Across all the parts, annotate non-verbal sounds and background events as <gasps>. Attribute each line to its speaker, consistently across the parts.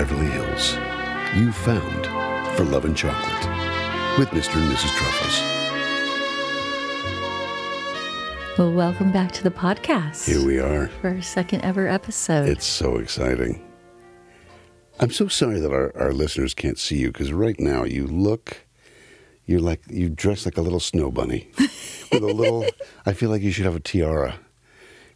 Speaker 1: Beverly Hills. You found for Love and Chocolate with Mr. and Mrs. Truffles.
Speaker 2: Well, welcome back to the podcast
Speaker 1: Here we are.
Speaker 2: for our second ever episode.
Speaker 1: It's so exciting. I'm so sorry that our, our listeners can't see you because right now you look, you're like, you dress like a little snow bunny <laughs> with a little, I feel like you should have a tiara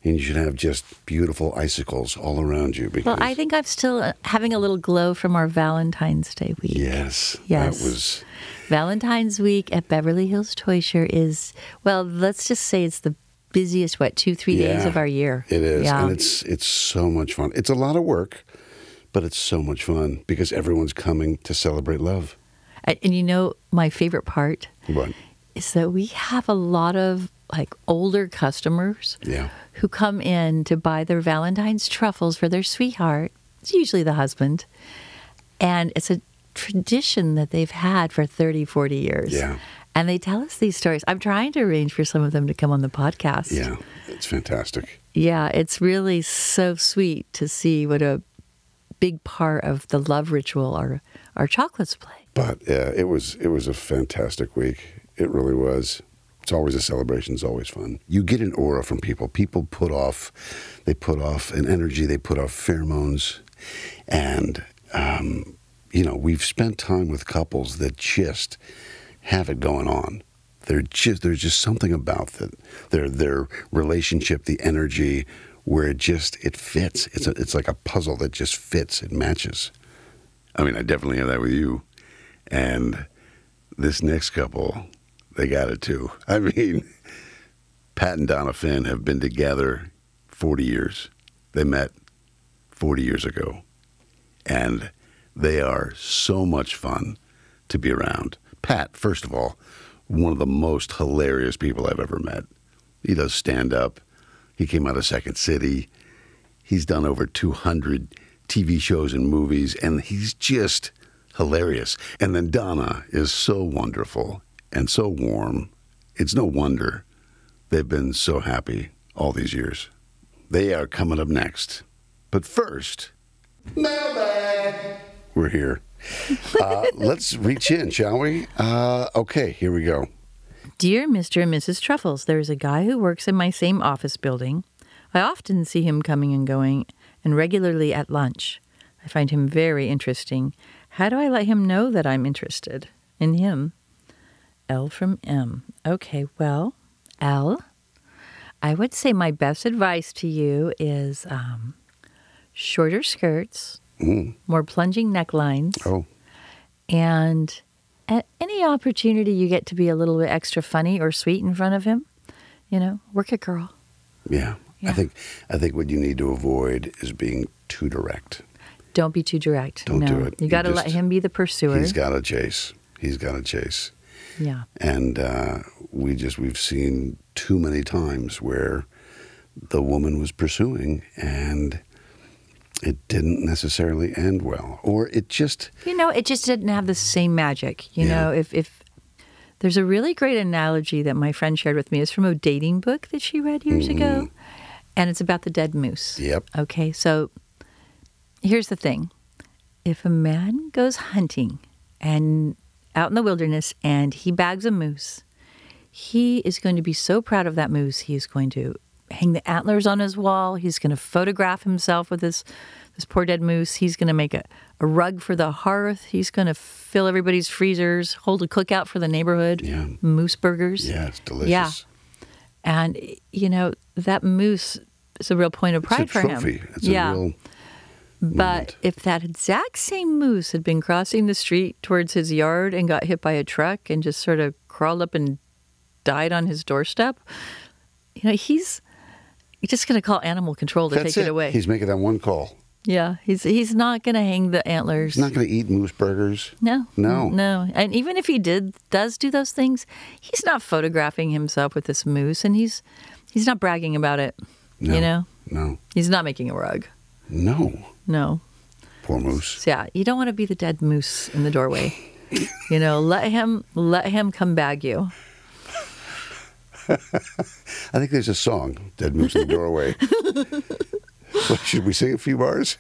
Speaker 1: and you should have just beautiful icicles all around you. Because,
Speaker 2: well, I think I'm still uh, having a little glow from our Valentine's Day week.
Speaker 1: yes,
Speaker 2: Yes.
Speaker 1: that was,
Speaker 2: Valentine's week at Beverly Hills Teuscher is, well, let's just say it's the busiest, what, two, three days of our year.
Speaker 1: it is.
Speaker 2: Yeah.
Speaker 1: And it's, it's so much fun. It's a lot of work, but it's so much fun because everyone's coming to celebrate love.
Speaker 2: and, you know, my favorite part
Speaker 1: But
Speaker 2: is that we have a lot of like older customers
Speaker 1: yeah,
Speaker 2: who come in to buy their Valentine's truffles for their sweetheart. It's usually the husband. And it's a tradition that they've had for 30, 40 years.
Speaker 1: Yeah.
Speaker 2: And they tell us these stories. I'm trying to arrange for some of them to come on the podcast.
Speaker 1: yeah, it's fantastic.
Speaker 2: Yeah, it's really so sweet to see what a big part of the love ritual our, our chocolates play.
Speaker 1: But yeah, it was it was a fantastic week. It really was. It's always a celebration. It's always fun. You get an aura from people. People put off, they put off an energy. They put off pheromones, and um, you know we've spent time with couples that just have it going on. They're just there's just something about that their their relationship, the energy, where it just it fits. It's a, it's like a puzzle that just fits. It matches. I mean, I definitely have that with you. And this next couple, they got it too. <laughs> I mean, Pat and Donna Finn have been together 40 years. They met 40 years ago. And they are so much fun to be around. Pat, first of all, one of the most hilarious people I've ever met. He does stand up. He came out of Second City. He's done over 200 TV shows and movies, and he's just hilarious. And then Donna is so wonderful and so warm. It's no wonder they've been so happy all these years. They are coming up next. But first, mailbag. We're here. Uh, <laughs> let's reach in, shall we? Uh, okay, here we go.
Speaker 2: Dear Mr. and Mrs. Truffles, there is a guy who works in my same office building. I often see him coming and going, and regularly at lunch. I find him very interesting. How do I let him know that I'm interested in him? L from M. Okay, well, L, I would say my best advice to you is um, shorter skirts,
Speaker 1: Mm.
Speaker 2: more plunging necklines,
Speaker 1: Oh,
Speaker 2: and at any opportunity you get to be a little bit extra funny or sweet in front of him, you know, work it, girl.
Speaker 1: yeah. I think I think what you need to avoid is being too direct.
Speaker 2: Don't be too direct.
Speaker 1: Don't
Speaker 2: no.
Speaker 1: do it.
Speaker 2: You got to let him be the pursuer.
Speaker 1: He's got to chase. He's got to chase.
Speaker 2: Yeah.
Speaker 1: And uh, we just we've seen too many times where the woman was pursuing and it didn't necessarily end well, or it just
Speaker 2: You know, it just didn't have the same magic. You
Speaker 1: Yeah.
Speaker 2: know, if if there's a really great analogy that my friend shared with me. It's from a dating book that she read years ago, and it's about the dead moose.
Speaker 1: Mm-hmm. Yep.
Speaker 2: Okay, so here's the thing: if a man goes hunting and out in the wilderness and he bags a moose, he is going to be so proud of that moose. He is going to hang the antlers on his wall. He's going to photograph himself with this this poor dead moose. He's going to make a, a rug for the hearth. He's going to fill everybody's freezers, hold a cookout for the neighborhood.
Speaker 1: Yeah.
Speaker 2: Moose burgers.
Speaker 1: yeah, it's delicious.
Speaker 2: Yeah. And you know that moose is a real point of pride for him.
Speaker 1: It's
Speaker 2: yeah.
Speaker 1: a real
Speaker 2: But if that exact same moose had been crossing the street towards his yard and got hit by a truck and just sort of crawled up and died on his doorstep, you know, he's just going to call animal control to
Speaker 1: That's
Speaker 2: take it, away.
Speaker 1: He's making that one call.
Speaker 2: yeah, he's he's not going to hang the antlers.
Speaker 1: He's not going to eat moose burgers.
Speaker 2: no,
Speaker 1: No.
Speaker 2: no. And even if he did does do those things, he's not photographing himself with this moose, and he's he's not bragging about it.
Speaker 1: No.
Speaker 2: You know,
Speaker 1: No,
Speaker 2: he's not making a rug.
Speaker 1: no.
Speaker 2: No.
Speaker 1: Poor moose.
Speaker 2: Yeah, you don't want to be the dead moose in the doorway. <laughs> you know, let him let him come bag you. <laughs>
Speaker 1: I think there's a song, Dead Moose in the Doorway. <laughs> What, should we sing a few bars?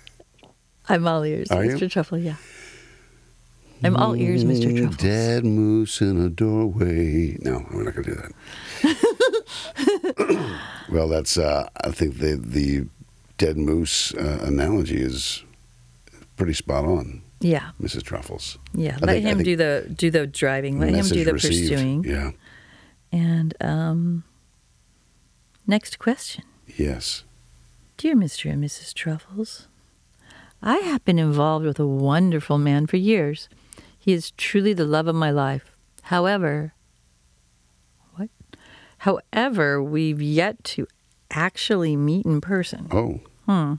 Speaker 2: I'm all ears,
Speaker 1: Are you?
Speaker 2: Mr. Truffle. Yeah. I'm all ears, Mr.
Speaker 1: Mm,
Speaker 2: Truffles.
Speaker 1: Dead moose in a doorway. No, we're not going to do that. <coughs> well, that's. Uh, I think the the dead moose uh, analogy is pretty spot on,
Speaker 2: Yeah,
Speaker 1: Mrs. Truffles.
Speaker 2: yeah.
Speaker 1: I
Speaker 2: Let
Speaker 1: think-
Speaker 2: him do the do the driving. Let him do the
Speaker 1: received.
Speaker 2: pursuing.
Speaker 1: Yeah.
Speaker 2: And um, next question,
Speaker 1: Yes.
Speaker 2: dear Mr. and Mrs. Truffles, I have been involved with a wonderful man for years. He is truly the love of my life. However, what? However, we've yet to actually meet in person.
Speaker 1: Oh. Hmm.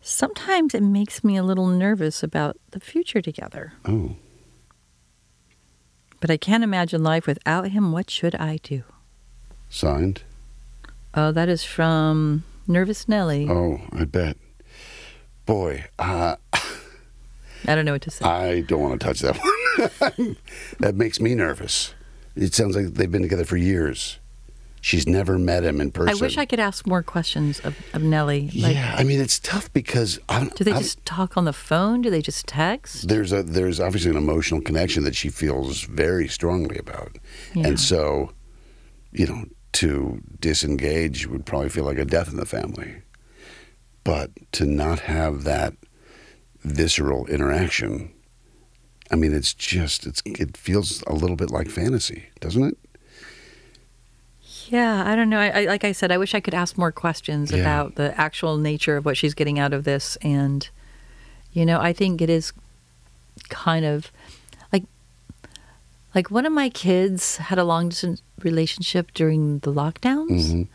Speaker 2: Sometimes it makes me a little nervous about the future together.
Speaker 1: Oh.
Speaker 2: But I can't imagine life without him. What should I do?
Speaker 1: Signed.
Speaker 2: Oh, that is from Nervous Nelly.
Speaker 1: Oh, I bet. Boy, uh,
Speaker 2: I don't know what to say.
Speaker 1: I don't want to touch that <laughs> one. that makes me nervous. It sounds like they've been together for years. She's never met him in person.
Speaker 2: I wish I could ask more questions of, of Nellie. Like,
Speaker 1: yeah, I mean it's tough because I'm,
Speaker 2: do they
Speaker 1: I'm-
Speaker 2: just talk on the phone? Do they just text?
Speaker 1: there's a there's obviously an emotional connection that she feels very strongly about,
Speaker 2: Yeah.
Speaker 1: and so, you know, to disengage would probably feel like a death in the family, but to not have that visceral interaction, I mean, it's just it's it feels a little bit like fantasy, doesn't it?
Speaker 2: Yeah, I don't know. I, I like I said, I wish I could ask more questions
Speaker 1: Yeah.
Speaker 2: about the actual nature of what she's getting out of this, and you know, I think it is kind of like like one of my kids had a long distance relationship during the lockdowns,
Speaker 1: Mhm.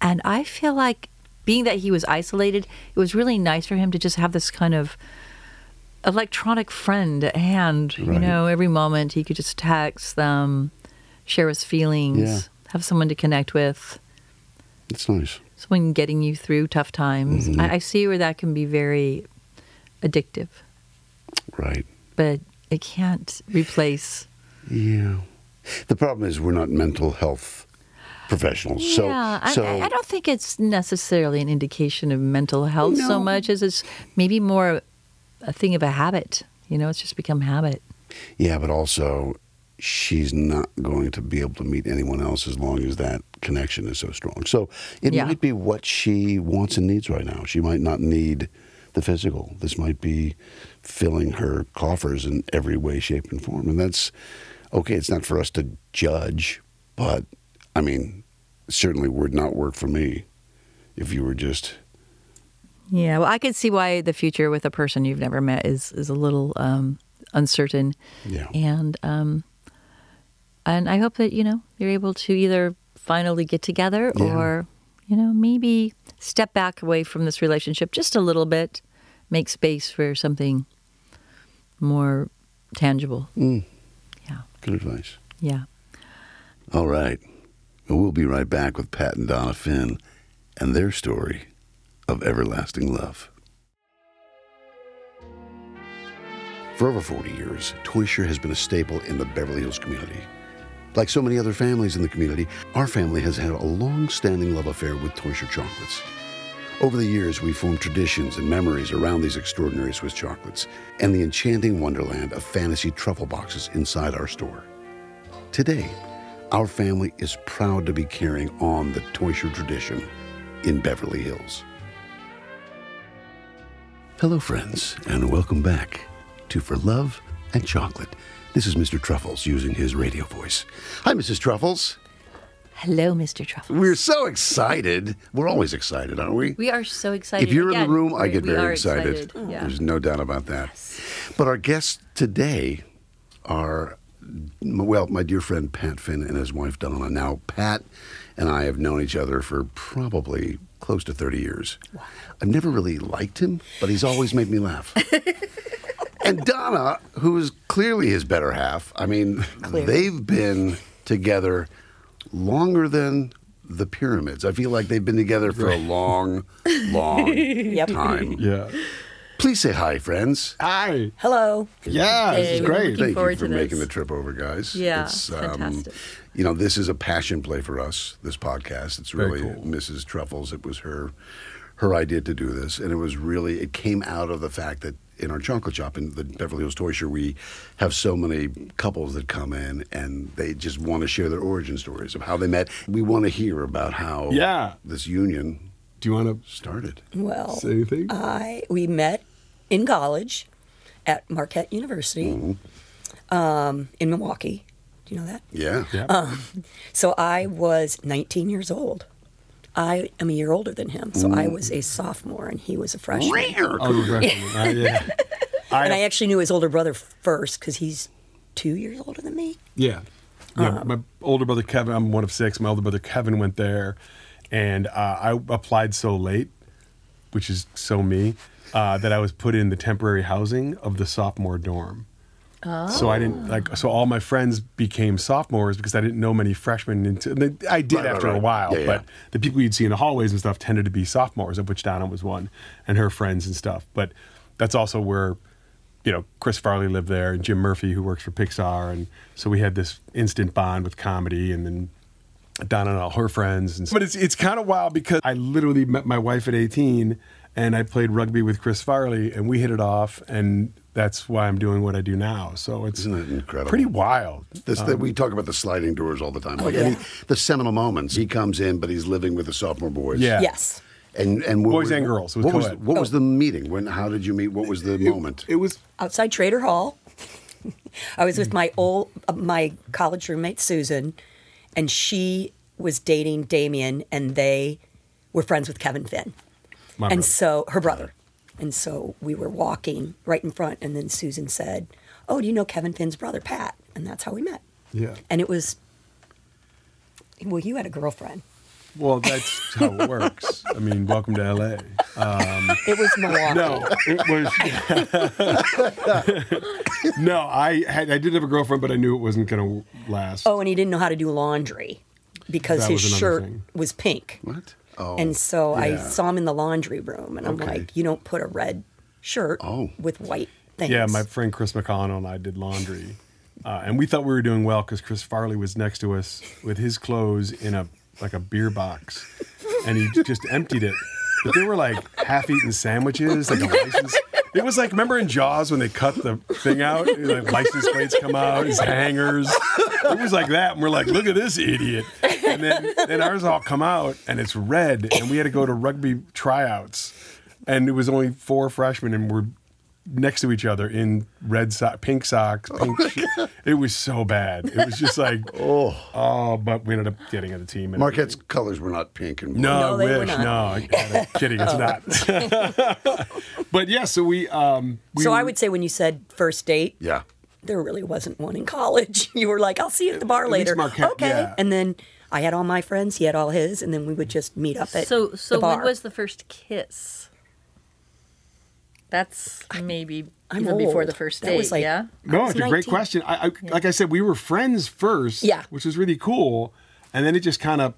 Speaker 2: and I feel like being that he was isolated, it was really nice for him to just have this kind of electronic friend at hand. You know, every moment he could just text them, share his feelings,
Speaker 1: Yeah.
Speaker 2: Have someone to connect with,
Speaker 1: It's nice.
Speaker 2: someone getting you through tough times.
Speaker 1: Mhm.
Speaker 2: I, I see where that can be very addictive,
Speaker 1: Right.
Speaker 2: but it can't replace.
Speaker 1: Yeah. The problem is we're not mental health professionals. So,
Speaker 2: yeah, I-
Speaker 1: so
Speaker 2: I, I don't think it's necessarily an indication of mental health so much as it's maybe more a thing of a habit. You know, it's just become habit.
Speaker 1: yeah, but also she's not going to be able to meet anyone else as long as that connection is so strong. So it
Speaker 2: Yeah.
Speaker 1: might be what she wants and needs right now. She might not need the physical. This might be filling her coffers in every way, shape, and form. And that's okay. It's not for us to judge, but I mean, certainly would not work for me if you were just
Speaker 2: Yeah, well, I could see why the future with a person you've never met is is a little um, uncertain,
Speaker 1: yeah.
Speaker 2: and um, and I hope that you know you're able to either finally get together
Speaker 1: Yeah.
Speaker 2: or you know maybe step back away from this relationship just a little bit, make space for something more tangible.
Speaker 1: Mm,
Speaker 2: Yeah,
Speaker 1: good advice.
Speaker 2: yeah.
Speaker 1: All right. Well, we'll be right back with Pat and Donna Finn and their story of everlasting love. For over 40 years, Teuscher has been a staple in the Beverly Hills community. Like so many other families in the community, our family has had a long standing love affair with Teuscher chocolates. Over the years, we've formed traditions and memories around these extraordinary Swiss chocolates and the enchanting wonderland of fantasy truffle boxes inside our store. Today, our family is proud to be carrying on the Teuscher tradition in Beverly Hills. Hello, friends, and welcome back to For Love and Chocolate. This is Mr. Truffles using his radio voice. Hi, Mrs. Truffles.
Speaker 2: Hello, Mr. Truffles.
Speaker 1: We're so excited. We're always excited, aren't we?
Speaker 2: We are so excited.
Speaker 1: if you're in the room, I get very
Speaker 2: are
Speaker 1: excited.
Speaker 2: Oh, yeah.
Speaker 1: There's no doubt about that. But our guests today are, well, my dear friend Pat Finn and his wife Donna. Now, Pat and I have known each other for probably close to 30 years. I've never really liked him, but he's always made me laugh. <laughs> and Donna, who is clearly his better half, I mean,
Speaker 2: Clearly.
Speaker 1: they've been together longer than the pyramids. I feel like they've been together for a long, long <laughs> time.
Speaker 3: Yeah.
Speaker 1: Please say hi, friends.
Speaker 3: Hi.
Speaker 4: Hello.
Speaker 3: Yeah,
Speaker 2: Hey,
Speaker 3: this is great.
Speaker 1: Thank you for
Speaker 2: to this.
Speaker 1: making the trip over, guys.
Speaker 2: Yeah,
Speaker 1: it's, um,
Speaker 2: fantastic.
Speaker 1: you know, this is a passion play for us. This podcast. It's really
Speaker 3: cool.
Speaker 1: Mrs. Truffles. It was her her idea to do this, and it was really it came out of the fact that in our chocolate shop in the Beverly Hills Teuscher, we have so many couples that come in and they just want to share their origin stories of how they met. We want to hear about how
Speaker 3: Yeah.
Speaker 1: this union
Speaker 3: Do you want
Speaker 1: to start it?
Speaker 4: Well,
Speaker 3: to say anything?
Speaker 4: I we met in college at Marquette University
Speaker 1: Mm-hmm.
Speaker 4: um, in Milwaukee. Do you know that?
Speaker 1: Yeah.
Speaker 3: yeah.
Speaker 4: So I was 19 years old. I am a year older than him, so I was a sophomore and he was a freshman. Rare.
Speaker 3: oh, you're freshman. <laughs> Uh, yeah.
Speaker 4: And I actually knew his older brother first because he's two years older than me.
Speaker 3: Yeah. Yeah.
Speaker 4: Uh,
Speaker 3: my older brother Kevin, I'm one of six. My older brother Kevin went there, and uh, I applied so late, which is so me, uh, that I was put in the temporary housing of the sophomore dorm. So I didn't oh. like. So all my friends became sophomores because I didn't know many freshmen. They- I did
Speaker 1: Right,
Speaker 3: after
Speaker 1: right.
Speaker 3: a while,
Speaker 1: Yeah, yeah.
Speaker 3: but the people you'd see in the hallways and stuff tended to be sophomores, of which Donna was one, and her friends and stuff. But that's also where you know, Chris Farley lived there and Jim Murphy, who works for Pixar. And so we had this instant bond with comedy and then Donna and all her friends. And, but it's, it's kind of wild because I literally met my wife at 18 and I played rugby with Chris Farley and we hit it off. And that's why I'm doing what I do now. So it's
Speaker 1: Isn't that incredible?
Speaker 3: pretty wild.
Speaker 1: This, that we talk about the sliding doors all the time. Like
Speaker 4: yeah.
Speaker 1: any, the seminal moments. He comes in, but he's living with the sophomore boys.
Speaker 3: Yeah.
Speaker 4: Yes.
Speaker 1: And and what
Speaker 3: Boys
Speaker 1: was-
Speaker 3: and girls. It was
Speaker 1: what was
Speaker 3: co-ed.
Speaker 1: was the meeting? When? How did you meet? What was the moment?
Speaker 3: It was
Speaker 4: Outside Schroeder Hall. <laughs> I was with my old uh, my college roommate Susan, and she was dating Damien, and they were friends with Kevin Finn.
Speaker 3: my
Speaker 4: and
Speaker 3: brother.
Speaker 4: so her brother. And so we were walking right in front, and then Susan said, "Oh, do you know Kevin Finn's brother, Pat?" And that's how we met.
Speaker 3: Yeah.
Speaker 4: And it was, well, you had a girlfriend.
Speaker 3: Well, that's how it works. I mean, welcome to LA.
Speaker 4: Um, it was Milwaukee.
Speaker 3: No, it was. <laughs> no, I had I did have a girlfriend, but I knew it wasn't going to last.
Speaker 4: Oh, and he didn't know how to do laundry because
Speaker 3: That
Speaker 4: his shirt
Speaker 3: thing.
Speaker 4: was pink.
Speaker 1: What? Oh.
Speaker 4: And so I saw him in the laundry room, and I'm
Speaker 1: Okay.
Speaker 4: like, you don't put a red shirt
Speaker 1: Oh.
Speaker 4: with white things.
Speaker 3: Yeah, my friend Chris McConnell and I did laundry, uh, and we thought we were doing well because Chris Farley was next to us with his clothes in a like a beer box, and he just emptied it. But they were like half-eaten sandwiches, like a license. <laughs> It was like remember in Jaws when they cut the thing out, like license plates come out, his hangers. It was like that, and we're like, look at this idiot. And then then ours all come out, and it's red, and we had to go to rugby tryouts, and it was only four freshmen, and we're next to each other in red sock, pink socks, pink. shi- it was so bad. It was just like <laughs> oh, oh. But we ended up getting on the team. and-
Speaker 1: Marquette's colors were not pink and blue.
Speaker 3: No,
Speaker 4: No,
Speaker 3: I
Speaker 4: they were
Speaker 3: wish.
Speaker 4: not.
Speaker 3: No, I- I'm kidding. It's not. <laughs> but yeah, so we. um we
Speaker 4: so I would say when you said first date,
Speaker 1: Yeah.
Speaker 4: there really wasn't one in college. <laughs> You were like, I'll see you at the bar
Speaker 3: At
Speaker 4: later.
Speaker 3: Marquette,
Speaker 4: okay.
Speaker 3: yeah.
Speaker 4: And then I had all my friends, he had all his, and then we would just meet up at
Speaker 2: So, so
Speaker 4: the bar.
Speaker 2: when was the first kiss? That's maybe
Speaker 4: I'm
Speaker 2: even before the first date.
Speaker 4: like-
Speaker 2: yeah.
Speaker 3: No,
Speaker 4: was
Speaker 3: it's a great question. I, I like I said, we were friends first.
Speaker 4: Yeah.
Speaker 3: which was really cool, and then it just kind of.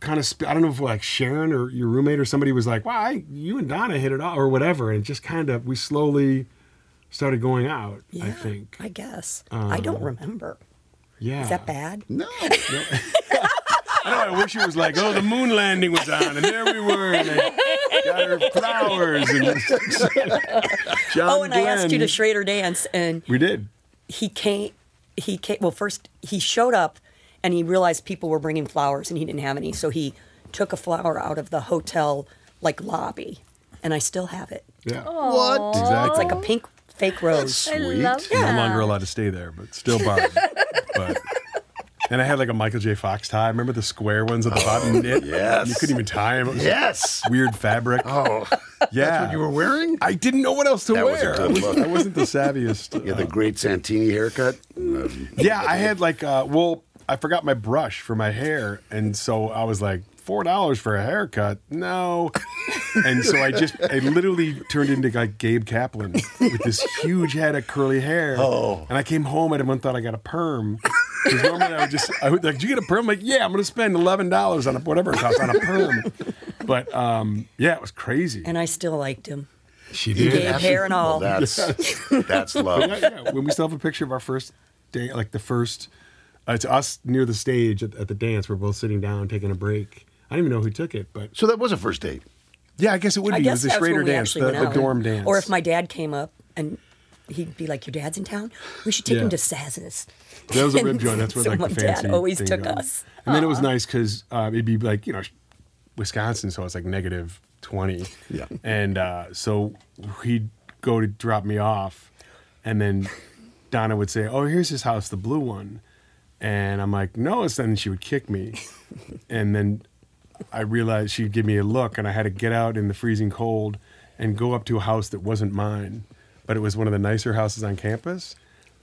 Speaker 3: Kind of, I don't know if like Sharon or your roommate or somebody was like, "Wow, I, you and Donna hit it off," or whatever, and it just kind of we slowly started going out.
Speaker 4: yeah,
Speaker 3: I think,
Speaker 4: I guess. I don't um, remember.
Speaker 3: yeah.
Speaker 4: Is that bad?
Speaker 1: No. <laughs>
Speaker 3: I know. I wish it was like, oh, the moon landing was on, and there we were, and I got her flowers. And <laughs> oh, John
Speaker 4: Oh, and I asked you to
Speaker 3: Glenn.
Speaker 4: Schroeder dance, and
Speaker 3: we did.
Speaker 4: he came. He came. Well, first he showed up, and he realized people were bringing flowers, and he didn't have any, so he took a flower out of the hotel like lobby, and I still have it.
Speaker 3: Yeah,
Speaker 1: What?
Speaker 3: exactly.
Speaker 4: It's like a pink fake rose.
Speaker 2: I
Speaker 1: Sweet.
Speaker 2: love
Speaker 3: I'm
Speaker 2: that.
Speaker 3: no longer allowed to stay there, but still borrowed. <laughs> but and I had like a Michael J. Fox tie. Remember the square ones at the bottom? knit?
Speaker 1: yes.
Speaker 3: You couldn't even tie them. It was
Speaker 1: Yes.
Speaker 3: weird fabric.
Speaker 1: Oh,
Speaker 3: yeah.
Speaker 1: that's what <laughs> you were wearing?
Speaker 3: I didn't know what else to
Speaker 1: That was a
Speaker 3: wear.
Speaker 1: good
Speaker 3: I, was,
Speaker 1: look.
Speaker 3: I wasn't the savviest.
Speaker 1: You had the great Santini haircut. Um,
Speaker 3: Yeah, I had like, uh, well, I forgot my brush for my hair, and so I was like, four dollars for a haircut? No. <laughs> and so I just, I literally turned into like Gabe Kaplan with this huge head of curly hair.
Speaker 1: Oh.
Speaker 3: And I came home and everyone thought I got a perm. Because normally I would just, I would like, did you get a perm? I'm like, yeah, I'm going to spend eleven dollars on a, whatever it costs on a perm. But um, yeah, it was crazy.
Speaker 4: And I still liked him.
Speaker 3: she
Speaker 4: Gabe
Speaker 3: did.
Speaker 4: hair and all.
Speaker 1: Well, that's <laughs> that's love.
Speaker 3: yeah, yeah. When we still have a picture of our first day, like the first, uh, it's us near the stage at, at the dance. We're both sitting down taking a break. I don't even know who took it, but
Speaker 1: So that was a first date.
Speaker 3: Yeah, I guess it would
Speaker 4: I
Speaker 3: be. It
Speaker 4: guess
Speaker 3: was the
Speaker 4: that's when
Speaker 3: Schroeder
Speaker 4: we
Speaker 3: dance,
Speaker 4: actually
Speaker 3: the,
Speaker 4: went
Speaker 3: the
Speaker 4: out.
Speaker 3: dorm dance.
Speaker 4: Or if my dad came up and he'd be like, "Your dad's in town. We should take
Speaker 3: Yeah.
Speaker 4: him to Saz's."
Speaker 3: That was a rib joint. That's where <laughs>
Speaker 4: so
Speaker 3: like
Speaker 4: my
Speaker 3: the fancy
Speaker 4: dad always
Speaker 3: thing
Speaker 4: took
Speaker 3: goes.
Speaker 4: us.
Speaker 3: And then it was nice because uh, it'd be like you know Wisconsin, so it's like negative twenty.
Speaker 1: Yeah.
Speaker 3: And uh, so he'd go to drop me off, and then Donna would say, "Oh, here's his house, the blue one," and I'm like, "No," it's then she would kick me, <laughs> and then I realized she'd give me a look, and I had to get out in the freezing cold and go up to a house that wasn't mine, but it was one of the nicer houses on campus,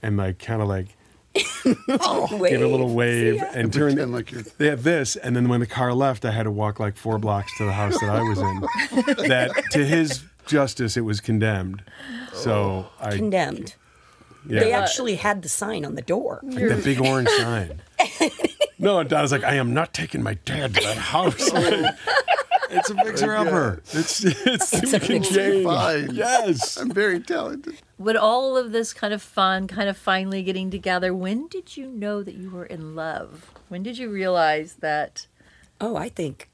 Speaker 3: and like kind of like <laughs> Oh, give it a little wave. and turn
Speaker 1: Pretend like you're-
Speaker 3: they had this and then when the car left i had to walk like four blocks to the house that i was in. <laughs> That to his justice it was condemned. So i
Speaker 4: Condemned.
Speaker 3: yeah.
Speaker 4: They actually had the sign on the door.
Speaker 3: like that big orange sign. <laughs> No and donna's like i am not taking my dad to that house it's a fixer upper it's <laughs> it's,
Speaker 4: It's a
Speaker 3: you can
Speaker 4: fixer.
Speaker 3: change.
Speaker 1: Fine.
Speaker 3: yes
Speaker 1: I'm very talented.
Speaker 2: With all of this kind of fun, kind of finally getting together, when did you know that you were in love? When did you realize that?
Speaker 4: Oh, I think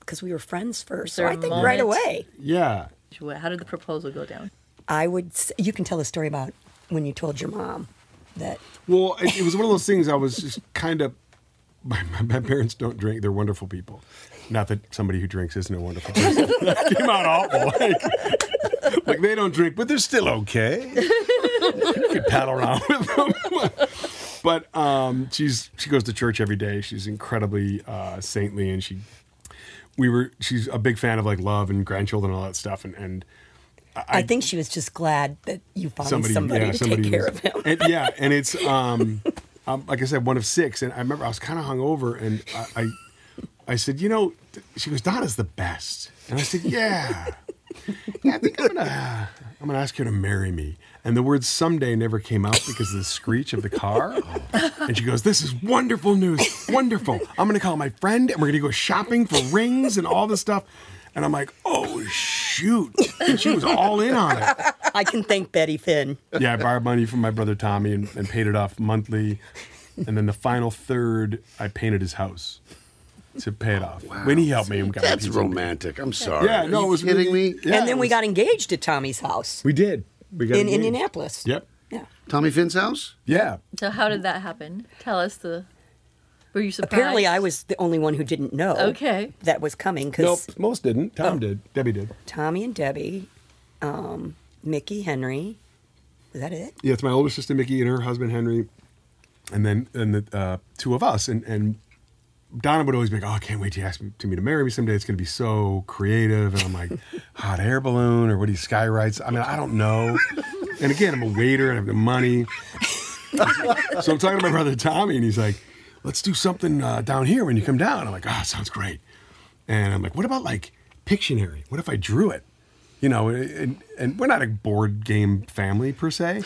Speaker 4: because we were friends first. So
Speaker 2: there
Speaker 4: I
Speaker 2: a
Speaker 4: think right away.
Speaker 3: yeah
Speaker 2: How did the proposal go down?
Speaker 4: I would. s- You can tell a story about when you told your mom that.
Speaker 3: Well, it, it was one of those things I was just kind of. My, my, my parents don't drink. They're wonderful people. Not that somebody who drinks isn't a wonderful person. <laughs> that came out awful. Like, like they don't drink, but they're still okay. You could paddle around with them. <laughs> but um, she's she goes to church every day. She's incredibly uh, saintly, and she we were she's a big fan of like love and grandchildren and all that stuff. And, and
Speaker 4: I, think she was just glad that you found
Speaker 3: somebody,
Speaker 4: somebody,
Speaker 3: yeah,
Speaker 4: to
Speaker 3: somebody
Speaker 4: take care
Speaker 3: was-
Speaker 4: of him.
Speaker 3: And, yeah, and it's um, <laughs> um, like I said, one of six. And I remember I was kind of hungover, and I, I, I said, you know, she goes, Donna's the best, and I said, yeah, yeah, I think I'm gonna, I'm gonna ask her to marry me. And the word someday never came out because of the screech of the car. And she goes, This is wonderful news. Wonderful. I'm going to call my friend and we're going to go shopping for rings and all this stuff. And I'm like, Oh, shoot. And she was all in on it.
Speaker 4: I can thank Betty Finn.
Speaker 3: Yeah, I borrowed money from my brother Tommy and, and paid it off monthly. And then the final third, I painted his house to pay it off. Wow. When he helped me and got
Speaker 1: That's romantic. I'm sorry.
Speaker 3: Yeah, no, it was
Speaker 1: kidding
Speaker 3: really-
Speaker 1: me.
Speaker 3: Yeah,
Speaker 4: and then
Speaker 3: it
Speaker 4: we got engaged at Tommy's house
Speaker 3: We did. We got
Speaker 4: in
Speaker 3: engaged.
Speaker 4: Indianapolis.
Speaker 3: Yep.
Speaker 4: Yeah.
Speaker 1: Tommy Finn's house.
Speaker 3: Yeah.
Speaker 2: So how did that happen? Tell us the. Were you surprised?
Speaker 4: Apparently, I was the only one who didn't know.
Speaker 2: Okay.
Speaker 4: That was coming
Speaker 3: Nope.
Speaker 4: because
Speaker 3: Most didn't. Tom
Speaker 4: Oh.
Speaker 3: did. Debbie did.
Speaker 4: Tommy and Debbie, um, Mickey, Henry. Is that it?
Speaker 3: Yeah, it's my older sister Mickey and her husband Henry, and then and the uh, two of us. And and Donna would always be like, "Oh, I can't wait to ask me, to me to marry me someday. It's going to be so creative." And I'm like, <laughs> "Hot air balloon or what do you sky rights?" I mean, I don't know. And again, I'm a waiter and I have the money. <laughs> so I'm talking to my brother Tommy, and he's like, "Let's do something uh, down here when you come down." I'm like, "Oh, sounds great." And I'm like, "What about like Pictionary? What if I drew it?" You know, and, and we're not a board game family per se.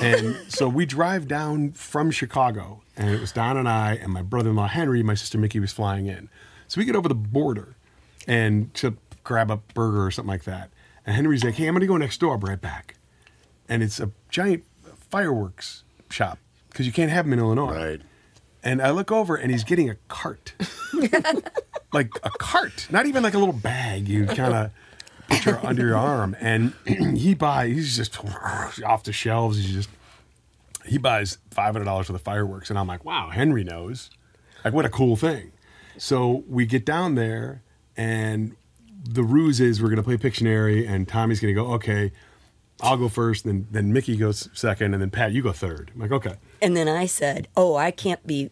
Speaker 3: And so we drive down from Chicago, and it was Don and I and my brother-in-law Henry. My sister Mickey was flying in. So we get over the border, and to grab a burger or something like that. And Henry's like, "Hey, I'm gonna go next door. I'll be right back." And it's a giant fireworks shop because you can't have them in Illinois.
Speaker 1: Right.
Speaker 3: And I look over and he's getting a cart. <laughs> like a cart, not even like a little bag you kind of put your under your arm. And <clears throat> he buys, he's just <clears throat> off the shelves. He's just, he buys $500 worth of fireworks. And I'm like, wow, Henry knows. Like, what a cool thing. So we get down there and the ruse is we're going to play Pictionary and Tommy's going to go, okay, I'll go first. Then, then Mickey goes second. And then Pat, you go third. I'm like, okay.
Speaker 4: And then I said, "Oh, I can't be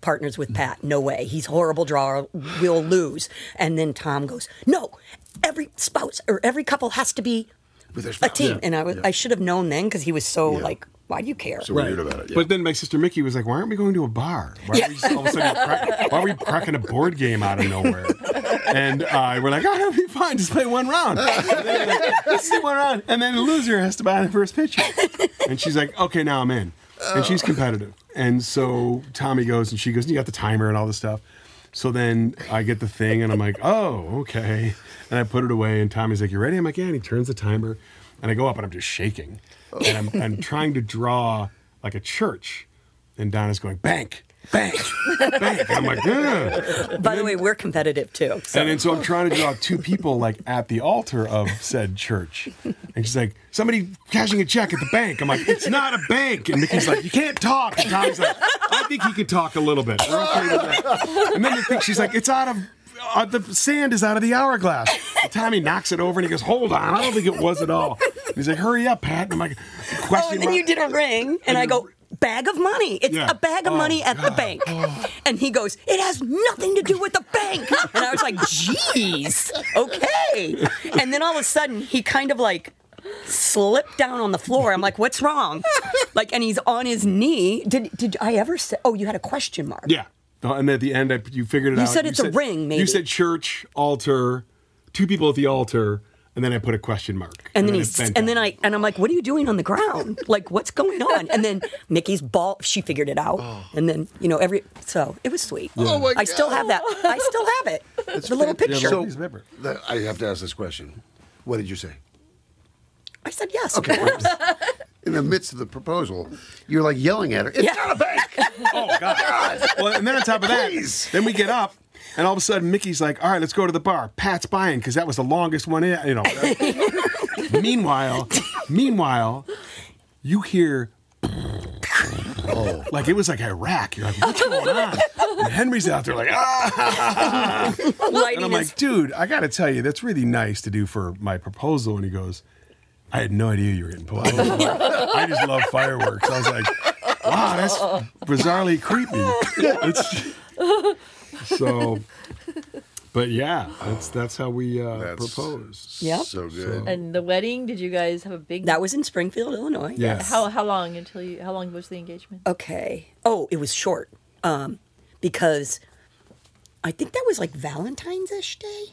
Speaker 4: partners with Pat. No way. He's horrible drawer. We'll lose." And then Tom goes, "No, every spouse or every couple has to be
Speaker 1: With
Speaker 4: a team."
Speaker 1: Yeah,
Speaker 4: and I was,
Speaker 1: yeah.
Speaker 4: I should have known then because he was so
Speaker 1: Yeah.
Speaker 4: like, "Why do you care?"
Speaker 1: So weird about it. Yeah.
Speaker 3: But then my sister Mickey was like, "Why aren't we going to a bar? Why are we just all of a sudden crack, why are we cracking a board game out of nowhere?" And uh, we're like, "Oh, it'll be fine. Just play one round. And then like, Let's do one round, and then the loser has to buy the first pitcher." And she's like, "Okay, now I'm in." And she's competitive, and so Tommy goes and she goes, "You got the timer and all this stuff." So then I get the thing, and I'm like, "Oh, okay." And I put it away, and Tommy's like, "You ready?" I'm like, "Yeah." And he turns the timer, and I go up, and I'm just shaking, and I'm, I'm trying to draw like a church, and Donna's going bank, bank, bank. And I'm like, yeah.
Speaker 4: By the way, we're competitive too. So.
Speaker 3: And then so I'm trying to draw two people like at the altar of said church. And she's like, somebody cashing a check at the bank. I'm like, it's not a bank. And Mickey's like, you can't talk. And Tommy's like, I think he can talk a little bit. We're okay with that. And then think she's like, it's out of uh, the sand is out of the hourglass. Tommy knocks it over and he goes, hold on. I don't think it was at all. And he's like, hurry up, Pat. And I'm like,
Speaker 4: Oh, and then
Speaker 3: mark.
Speaker 4: you did a ring, and I go, bag of money. It's
Speaker 3: Yeah.
Speaker 4: a bag of
Speaker 3: Oh,
Speaker 4: money at the bank. And he goes, it has nothing to do with the bank. And I was like, geez, okay. And then all of a sudden, he kind of like slipped down on the floor. I'm like, what's wrong? Like, and he's on his knee. Did did I ever say? Oh, you had a question mark.
Speaker 3: Yeah. Uh, And at the end, I, you figured it out.
Speaker 4: You said it's a ring, maybe.
Speaker 3: You said church, altar, two people at the altar, and then I put a question mark.
Speaker 4: And then
Speaker 3: it
Speaker 4: he's
Speaker 3: bent
Speaker 4: and then
Speaker 3: down.
Speaker 4: I and I'm like, what are you doing on the ground? <laughs> Like, what's going on? And then Mickey's ball, she figured it out. Oh. And then you know every so it was sweet.
Speaker 1: Oh my
Speaker 4: I still have that. I still have it. <laughs> It's the little picture.
Speaker 3: So- piece of paper.
Speaker 1: that- I have to ask this question. What did you say?
Speaker 4: I said yes.
Speaker 1: Okay. <laughs> In the midst of the proposal, you're like yelling at her. It's
Speaker 4: Yeah.
Speaker 1: not a bank.
Speaker 3: Oh God! well, and then on top of that,
Speaker 1: Please.
Speaker 3: then we get up, and all of a sudden Mickey's like, "All right, let's go to the bar." Pat's buying because that was the longest one. In, you know. <laughs> meanwhile, meanwhile, you hear. Like it was like Iraq. You're like, what's going on? And Henry's out there like, ah. <laughs>
Speaker 4: Lighting
Speaker 3: And I'm like, dude, I got to tell you, that's really nice to do for my proposal. And he goes, I had no idea you were getting pulled. I just, love, I just love fireworks. I was like, wow, that's bizarrely creepy. <laughs> It's, so, <laughs> but yeah, that's that's how we uh,
Speaker 1: That's-
Speaker 3: proposed.
Speaker 4: Yep.
Speaker 1: So good.
Speaker 2: And the wedding, did you guys have a big
Speaker 4: that was in Springfield, Illinois.
Speaker 3: Yes.
Speaker 2: How how long until you how long was the engagement?
Speaker 4: Okay. Oh, it was short. Um, because I think that was like Valentine's ish day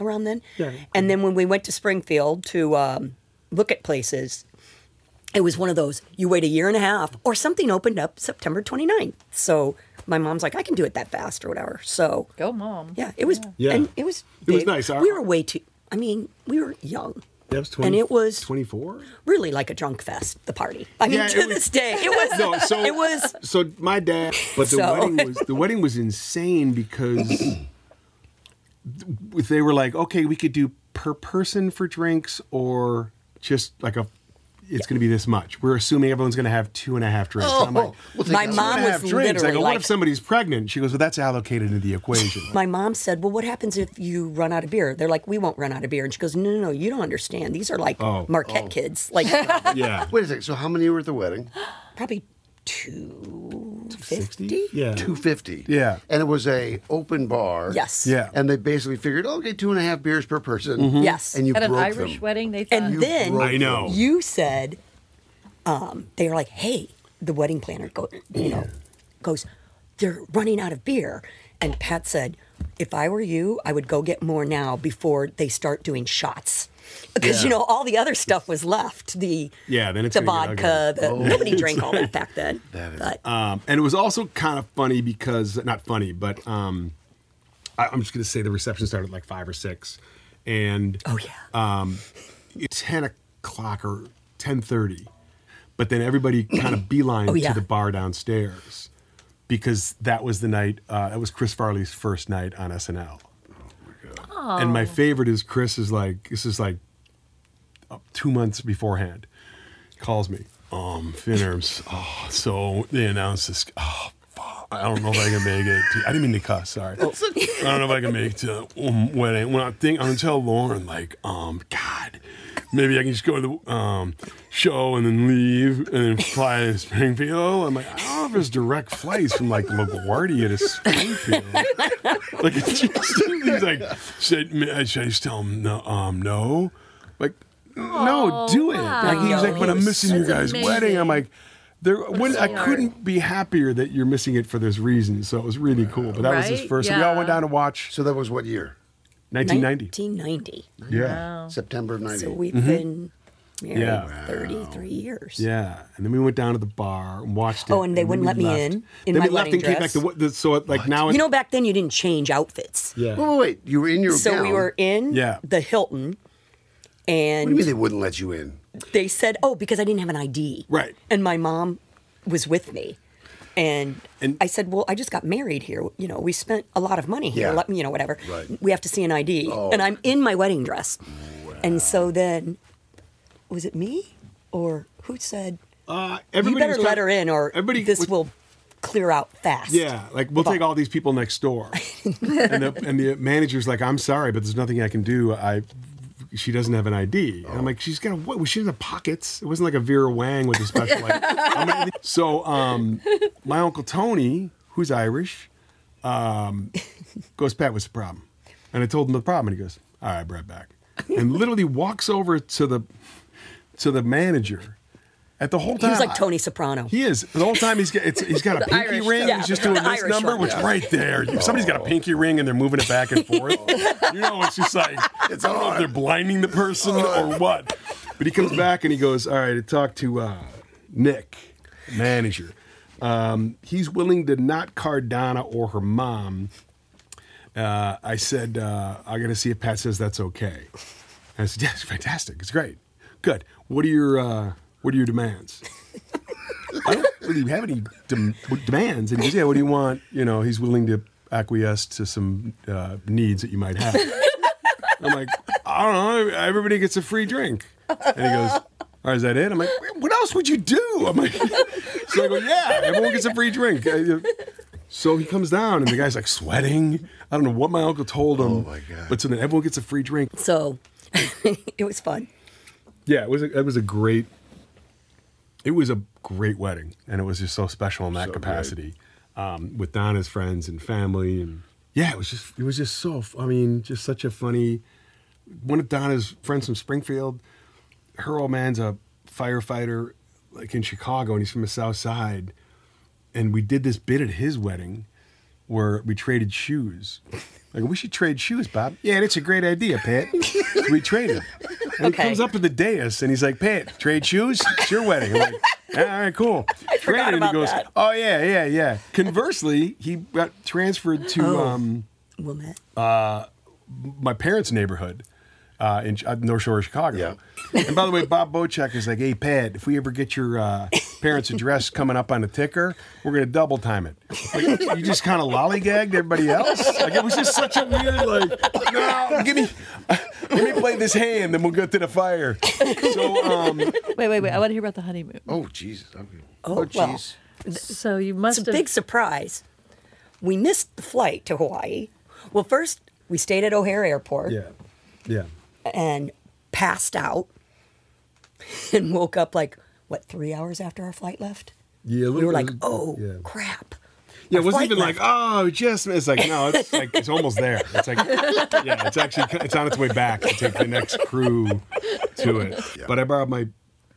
Speaker 4: around then.
Speaker 3: Yeah.
Speaker 4: And then when we went to Springfield to um, look at places, it was one of those you wait a year and a half or something opened up September 29th. So my mom's like, I can do it that fast or whatever. So
Speaker 2: Go mom.
Speaker 4: yeah, it was,
Speaker 3: Yeah.
Speaker 4: and it was,
Speaker 3: It was
Speaker 4: big.
Speaker 3: nice. Our-
Speaker 4: We were way too, I mean, we were young.
Speaker 3: That was 20,
Speaker 4: And it was-
Speaker 3: 24.
Speaker 4: Really like a drunk fest, the party. I mean,
Speaker 3: Yeah,
Speaker 4: to
Speaker 3: was-
Speaker 4: this day, it was,
Speaker 3: No, so
Speaker 4: it was,
Speaker 3: so my dad, but the
Speaker 4: So-
Speaker 3: wedding was the wedding was insane because they were like, okay, we could do per person for drinks or just like a. It's going to be this much. We're assuming everyone's going to have two and a half drinks. And I'm oh, like,
Speaker 1: Oh, we'll
Speaker 4: My mom was
Speaker 3: half drinks. I
Speaker 4: literally
Speaker 3: go, what
Speaker 4: like-
Speaker 3: if somebody's pregnant? She goes, well, that's allocated into the equation.
Speaker 4: my mom said, "Well, what happens if you run out of beer?" They're like, "We won't run out of beer." And she goes, "No, no, no, you don't understand. These are like
Speaker 3: Oh.
Speaker 4: Marquette oh. kids, like <laughs>
Speaker 3: yeah. <laughs>
Speaker 1: Wait a second. So how many were at the wedding?
Speaker 4: probably two fifty.
Speaker 3: Yeah.
Speaker 1: Two fifty.
Speaker 3: Yeah.
Speaker 1: And it was a open bar.
Speaker 4: Yes.
Speaker 3: Yeah.
Speaker 1: And they basically figured, oh, okay, two and a half beers per person.
Speaker 3: Mm-hmm.
Speaker 4: Yes.
Speaker 1: And you
Speaker 2: At an Irish
Speaker 1: them.
Speaker 2: wedding, they thought
Speaker 4: And
Speaker 1: You
Speaker 4: then
Speaker 1: broke
Speaker 3: I know.
Speaker 4: you said, um, they were like, "Hey, the wedding planner go, you know, goes, they're running out of beer." And Pat said, "If I were you, I would go get more now before they start doing shots." Because you know all the other stuff was left the
Speaker 3: Yeah, then it's
Speaker 4: the vodka the, nobody drank <laughs> all that back then
Speaker 1: That is-
Speaker 3: Um, and it was also kind of funny because not funny, but um, I, I'm just going to say the reception started at like five or six, and
Speaker 4: oh yeah
Speaker 3: ten o'clock or ten thirty, but then everybody kind of beeline
Speaker 4: Oh, yeah.
Speaker 3: to the bar downstairs because that was the night. Uh, that was Chris Farley's first night on SNL. And my favorite is Chris is like this is like uh, two months beforehand. Calls me, um, Finnerms. Oh, so they announced this. Oh, fuck. I don't know if I can make it. To, I didn't mean to cuss. Sorry. I don't know if I can make it to um, wedding. When I think I'm gonna tell Lorne, like, um, God, maybe I can just go to the um, show and then leave and then fly to Springfield. I'm like, I don't know if there's direct flights from like LaGuardia to Springfield. <laughs> like, it's just, he's like, should, should I just tell him no? Um, no, like, no, do it. Like, he's
Speaker 4: wow.
Speaker 3: like, but I'm missing your
Speaker 2: That's
Speaker 3: guys' wedding. I'm like. There, when, I couldn't be happier that you're missing it for this reason. So it was really cool. But that was his
Speaker 2: Right?
Speaker 3: first. So we all went down to watch
Speaker 1: So that was what year?
Speaker 3: 1990.
Speaker 4: 1990
Speaker 3: Yeah.
Speaker 1: September of 90.
Speaker 4: so we've been married
Speaker 3: Mm-hmm. Yeah.
Speaker 4: 33 years
Speaker 3: Yeah, and then we went down to the bar and watched it.
Speaker 4: Oh, and they
Speaker 3: then
Speaker 4: wouldn't let me
Speaker 3: left.
Speaker 4: in in
Speaker 3: then
Speaker 4: my
Speaker 3: we left
Speaker 4: wedding
Speaker 3: and came back to what? The, so it, like now, it,
Speaker 4: you know back then you didn't change outfits
Speaker 3: yeah,
Speaker 1: Wait, wait, wait. You were in your
Speaker 4: so
Speaker 1: gown.
Speaker 4: we were in
Speaker 3: Yeah.
Speaker 4: the hilton
Speaker 1: What do
Speaker 4: and
Speaker 1: you mean they wouldn't let you in?
Speaker 4: they said, "Oh, because I didn't have an ID."
Speaker 3: Right.
Speaker 4: And my mom was with me. And,
Speaker 3: And-
Speaker 4: I said, "Well, I just got married here. You know, we spent a lot of money here.
Speaker 1: Yeah.
Speaker 4: Let me, you know, whatever.
Speaker 1: Right.
Speaker 4: We have to see an ID." And I'm in my wedding dress. And so then, was it me or who said,
Speaker 3: Uh,
Speaker 4: "You better let her in, or
Speaker 3: everybody
Speaker 4: this
Speaker 3: was-
Speaker 4: will clear out fast."
Speaker 3: Yeah, like we'll take all these people next door, <laughs> and the and the manager's like, "I'm sorry, but there's nothing I can do. I." She doesn't have an ID. And I'm like, she's got a what? Well, she has pockets. It wasn't like a Vera Wang with a special. Like, <laughs> I'm gonna- so, um, my uncle Tony, who's Irish, um, goes, Pat, what's the problem? And I told him the problem, and he goes, All right, right back, and literally walks over to the to the manager. At the whole time,
Speaker 4: he's like Tony Soprano.
Speaker 3: he is. The whole time he's got it's, he's got a <laughs> pinky
Speaker 2: Irish
Speaker 3: ring.
Speaker 2: one.
Speaker 3: He's just
Speaker 4: Yeah,
Speaker 3: doing
Speaker 4: the
Speaker 3: this
Speaker 4: Irish
Speaker 3: number,
Speaker 4: one,
Speaker 3: which
Speaker 4: yeah.
Speaker 3: right there. If somebody's got a pinky ring and they're moving it back and forth, <laughs> you know, it's just like it's I don't know if they're blinding the person or what. But he comes back and he goes, "All right, to talk to uh, Nick, manager. Um, he's willing to not Cardana or her mom." Uh, I said, uh, "I got to see if Pat says that's okay." And I said, "Yes, fantastic. It's great. Good. What are your uh, what are your demands?" <laughs> I don't really have any dem- demands. And he goes, yeah, what do you want? You know, he's willing to acquiesce to some uh, needs that you might have. <laughs> I'm like, I don't know. Everybody gets a free drink. And he goes, all right, is that it? I'm like, what else would you do? I'm like, <laughs> so I go, yeah, everyone gets a free drink. Uh, So he comes down and the guy's like sweating. I don't know what my uncle told him.
Speaker 1: Oh, my God.
Speaker 3: But so then everyone gets a free drink.
Speaker 4: So it was fun.
Speaker 3: Yeah, it was a, it was a great it was a great wedding and it was just so special in that
Speaker 1: So
Speaker 3: capacity um, with Donna's friends and family and yeah, it was just it was just so I mean, just such a funny one of Donna's friends from Springfield, her old man's a firefighter like in Chicago and he's from the south side and we did this bit at his wedding where we traded shoes. Like we should trade shoes, Bob. Yeah, that's a great idea, Pat. So we traded. And
Speaker 4: Okay.
Speaker 3: he comes up to the dais and he's like, Pat, trade shoes? It's your wedding. I'm like, all right, cool. <laughs> I
Speaker 4: forgot
Speaker 3: and he goes,
Speaker 4: that.
Speaker 3: Oh yeah, yeah, yeah. Conversely, he got transferred to
Speaker 4: Oh.
Speaker 3: um,
Speaker 4: Wilmette.
Speaker 3: my parents' neighborhood uh, in uh, North Shore of Chicago.
Speaker 1: Yeah.
Speaker 3: And by the way, Bob Bocek is like, hey, Pat, if we ever get your uh, parents' address coming up on the ticker, we're going to double time it. Like, you just kind of lollygagged everybody else. Like, it was just such a weird, like, no, give me, let me play this hand, then we'll go to the fire. So, um,
Speaker 2: Wait, wait, wait. I want to hear about the honeymoon.
Speaker 1: Oh, Jesus. Okay.
Speaker 4: Oh,
Speaker 1: Oh,
Speaker 4: well.
Speaker 1: jeez.
Speaker 2: So you must
Speaker 4: It's a
Speaker 2: have.
Speaker 4: big surprise. We missed the flight to Hawaii. Well, first we stayed at O'Hare Airport
Speaker 3: yeah, yeah.
Speaker 4: and passed out and woke up like what three hours after our flight left.
Speaker 3: Yeah, a
Speaker 4: We were like, "Oh
Speaker 3: yeah.
Speaker 4: crap!"
Speaker 3: Yeah, it wasn't
Speaker 4: flight
Speaker 3: even like, oh, just it's like no, it's like it's almost there. It's like yeah, it's actually it's on its way back to take the next crew to it. But I borrowed my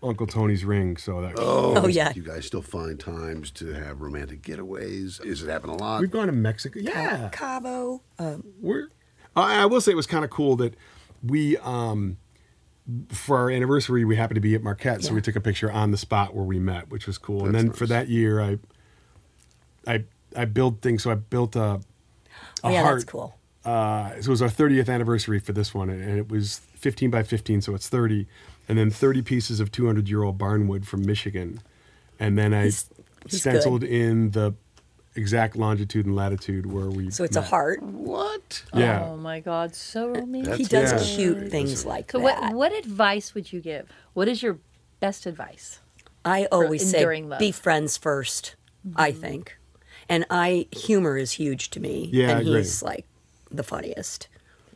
Speaker 3: Uncle Tony's ring, so that
Speaker 4: Oh, yeah.
Speaker 1: You guys still find times to have romantic getaways? Is it happen a lot?
Speaker 3: we've gone to Mexico. Yeah,
Speaker 4: Cabo. Um,
Speaker 3: we're. I, I will say it was kind of cool that we um for our anniversary we happened to be at Marquette, so we took a picture on the spot where we met, which was cool. and
Speaker 1: That's
Speaker 3: then for that year, I I I built things. So I built a. a
Speaker 4: oh yeah,
Speaker 3: heart
Speaker 4: that's cool.
Speaker 3: uh, so it was our 30th anniversary for this one, and it was 15 by 15, so it's 30, and then 30 pieces of 200 year old barnwood from Michigan, and then I
Speaker 4: He's- he's
Speaker 3: stenciled
Speaker 4: good.
Speaker 3: in the exact longitude and latitude where we.
Speaker 4: So it's a heart.
Speaker 1: what?
Speaker 3: Yeah.
Speaker 2: Oh my God, so romantic.
Speaker 4: He does
Speaker 3: Yeah.
Speaker 4: cute things like
Speaker 2: So
Speaker 4: that.
Speaker 2: what what advice would you give? What is your best advice?
Speaker 4: I always say
Speaker 2: love.
Speaker 4: be friends 1st I mm-hmm. think. And I humor is huge to me.
Speaker 3: Yeah,
Speaker 4: and
Speaker 3: I agree.
Speaker 4: he's like the funniest.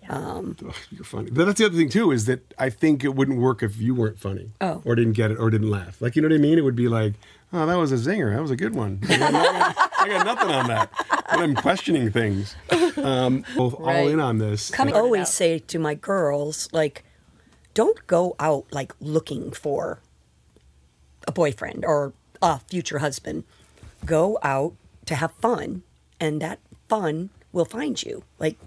Speaker 3: Um, Ugh, you're funny. But that's the other thing too is that I think it wouldn't work if you weren't funny.
Speaker 4: Oh.
Speaker 3: Or didn't get it or didn't laugh. Like you know what I mean? It would be like, oh, that was a zinger. That was a good one. I got, nothing- I got nothing on that. And I'm questioning things. Um, both all
Speaker 2: Right.
Speaker 3: in on this.
Speaker 4: Come
Speaker 2: Figured it
Speaker 4: always
Speaker 2: out.
Speaker 4: say to my girls like don't go out like looking for a boyfriend or a future husband. Go out to have fun and that fun will find you. Like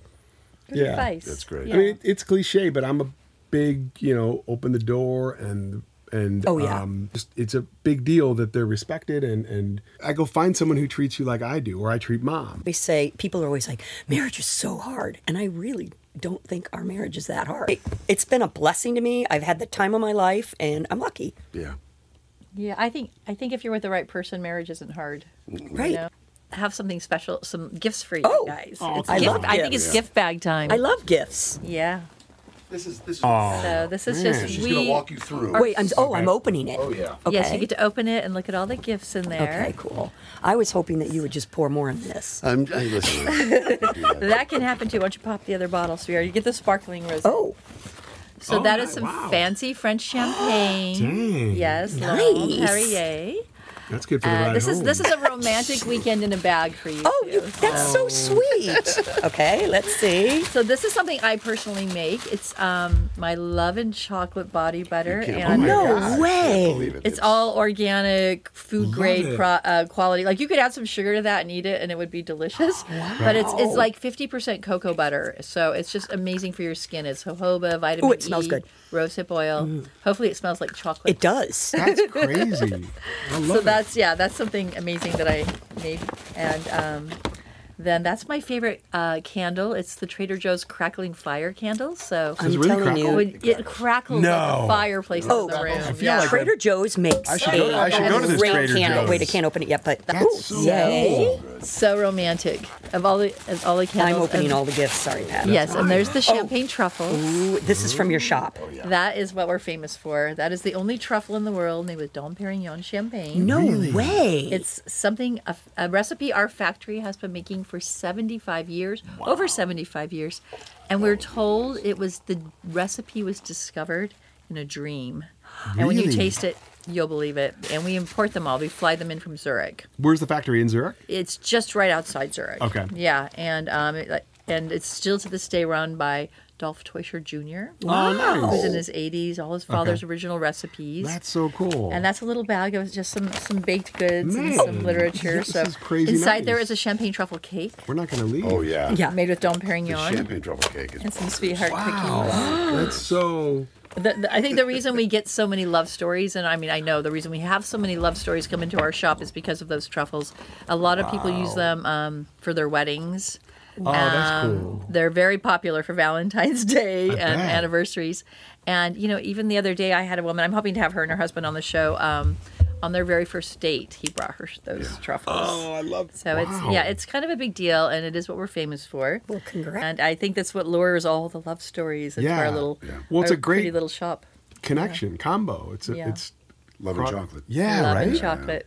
Speaker 2: Good
Speaker 3: Yeah,
Speaker 2: advice.
Speaker 1: that's great.
Speaker 2: Yeah.
Speaker 3: I mean, it's cliche, but I'm a big, you know, open the door and and
Speaker 4: Oh, yeah.
Speaker 3: um, just, it's a big deal that they're respected and and I go find someone who treats you like I do or I treat mom.
Speaker 4: we say people are always like marriage is so hard and i really don't think our marriage is that hard It- it's been a blessing to me i've had the time of my life and i'm lucky
Speaker 1: Yeah.
Speaker 2: Yeah, I think I think if you're with the right person, marriage isn't hard.
Speaker 4: Right.
Speaker 2: You know? Have something special, some gifts for you
Speaker 4: Oh.
Speaker 2: guys.
Speaker 3: Oh, I
Speaker 2: gift-
Speaker 4: love
Speaker 2: I think it's
Speaker 4: gifts.
Speaker 2: gift bag time.
Speaker 4: I love gifts.
Speaker 2: yeah.
Speaker 1: This is this.
Speaker 3: Oh,
Speaker 2: So this is
Speaker 3: man.
Speaker 2: just
Speaker 1: She's
Speaker 2: we.
Speaker 1: gonna walk you through.
Speaker 4: Wait, I'm oh, I'm opening it.
Speaker 1: Oh yeah.
Speaker 4: Okay.
Speaker 2: Yes, you get to open it and look at all the gifts in there.
Speaker 4: Okay, cool. I was hoping that you would just pour more in this.
Speaker 1: I'm, I listen. <laughs>
Speaker 2: That can happen too. Why don't you pop the other bottle, sweetheart? You get the sparkling rose.
Speaker 4: Oh,
Speaker 2: So
Speaker 3: Oh,
Speaker 2: that is
Speaker 3: yeah,
Speaker 2: some
Speaker 3: wow.
Speaker 2: fancy French champagne. <gasps>
Speaker 3: Dang.
Speaker 2: Yes,
Speaker 4: Nice.
Speaker 2: Laurent Perrier.
Speaker 3: That's good for the
Speaker 2: Uh,
Speaker 3: ride
Speaker 2: this is this is a romantic weekend in a bag for you.
Speaker 4: oh, you, that's so sweet. <laughs> Okay, let's see.
Speaker 2: So this is something I personally make. It's um, my love and chocolate body butter,
Speaker 1: Can't-
Speaker 2: and
Speaker 4: No
Speaker 1: God,
Speaker 4: way.
Speaker 1: it.
Speaker 2: it's all organic, food
Speaker 3: Love
Speaker 2: grade pro, uh, quality. Like you could add some sugar to that and eat it, and it would be delicious. <gasps> Wow! But it's it's like fifty percent cocoa butter, so it's just amazing for your skin. It's jojoba, vitamin
Speaker 4: Ooh, it smells
Speaker 2: E,
Speaker 4: good.
Speaker 2: rosehip oil. Hopefully, it smells like chocolate.
Speaker 4: It does.
Speaker 3: That's <laughs> crazy. I love
Speaker 2: so
Speaker 3: it.
Speaker 2: That's yeah, that's something amazing that I made, and um, then that's my favorite uh, candle. It's the Trader Joe's crackling fire candle. So
Speaker 4: I'm
Speaker 3: really
Speaker 4: telling
Speaker 3: crackle?
Speaker 2: Oh,
Speaker 4: you.
Speaker 2: it, it crackles like
Speaker 3: No.
Speaker 2: a fireplace
Speaker 4: Oh,
Speaker 2: in the room.
Speaker 3: I feel
Speaker 2: yeah.
Speaker 3: like
Speaker 4: Trader Joe's makes
Speaker 3: I should
Speaker 4: a
Speaker 3: go- I should go to this
Speaker 4: great
Speaker 3: Trader
Speaker 4: candle. Wait, I can't open it yet, but
Speaker 3: That's
Speaker 4: Ooh,
Speaker 3: so
Speaker 4: yay.
Speaker 2: so romantic. Of all the of all the candles, I'm
Speaker 4: opening
Speaker 2: and-
Speaker 4: all the gifts. Sorry, Pat.
Speaker 2: Yes, and there's the champagne truffle.
Speaker 4: Ooh, this is from your shop. Oh, yeah.
Speaker 2: That is what we're famous for. That is the only truffle in the world made with Dom Perignon champagne.
Speaker 4: No way.
Speaker 2: It's something, a, a recipe our factory has been making for 75 years, over 75 years. And we're told it was the recipe was discovered in a dream. And when you taste it, you'll believe it. And we import them all. We fly them in from Zurich.
Speaker 3: Where's the factory in Zurich?
Speaker 2: It's just right outside Zurich.
Speaker 3: Okay.
Speaker 2: Yeah, and um, it, and it's still to this day run by Dolph Teuscher Jr.
Speaker 3: Oh,
Speaker 2: Who's in his 80s, all his father's
Speaker 3: Okay.
Speaker 2: original recipes.
Speaker 3: That's so cool.
Speaker 2: And that's a little bag of just some some baked goods and some literature.
Speaker 3: this
Speaker 2: so
Speaker 3: is crazy
Speaker 2: inside there
Speaker 3: nice.
Speaker 2: is a champagne truffle cake
Speaker 3: We're not going to leave.
Speaker 1: Oh yeah.
Speaker 4: Yeah.
Speaker 2: made with Dom
Speaker 1: The
Speaker 2: Perignon
Speaker 1: champagne truffle cake is.
Speaker 2: and some sweetheart cookies.
Speaker 3: Wow. <gasps> That's so.
Speaker 2: The, the, I think the reason we get so many love stories, and I mean, I know the reason we have so many love stories come into our shop is because of those truffles. A lot of people use them um, for their weddings.
Speaker 3: Oh, that's
Speaker 2: Um,
Speaker 3: cool.
Speaker 2: They're very popular for Valentine's <laughs> Day and
Speaker 3: bet.
Speaker 2: anniversaries. And, you know, even the other day I had a woman, I'm hoping to have her and her husband on the show. Um, on their very first date, he brought her those truffles.
Speaker 3: Oh, I love.
Speaker 2: So
Speaker 3: wow.
Speaker 2: it's yeah, it's kind of a big deal, and it is what we're famous for.
Speaker 4: Well, congrats.
Speaker 2: And I think that's what lures all the love stories into
Speaker 3: Yeah.
Speaker 2: our little,
Speaker 3: Yeah. Well, it's
Speaker 2: our
Speaker 3: a great-
Speaker 2: little shop.
Speaker 3: connection combo. It's a,
Speaker 2: Yeah.
Speaker 3: it's
Speaker 1: Love and chocolate.
Speaker 3: Yeah,
Speaker 2: love
Speaker 3: right.
Speaker 2: and chocolate.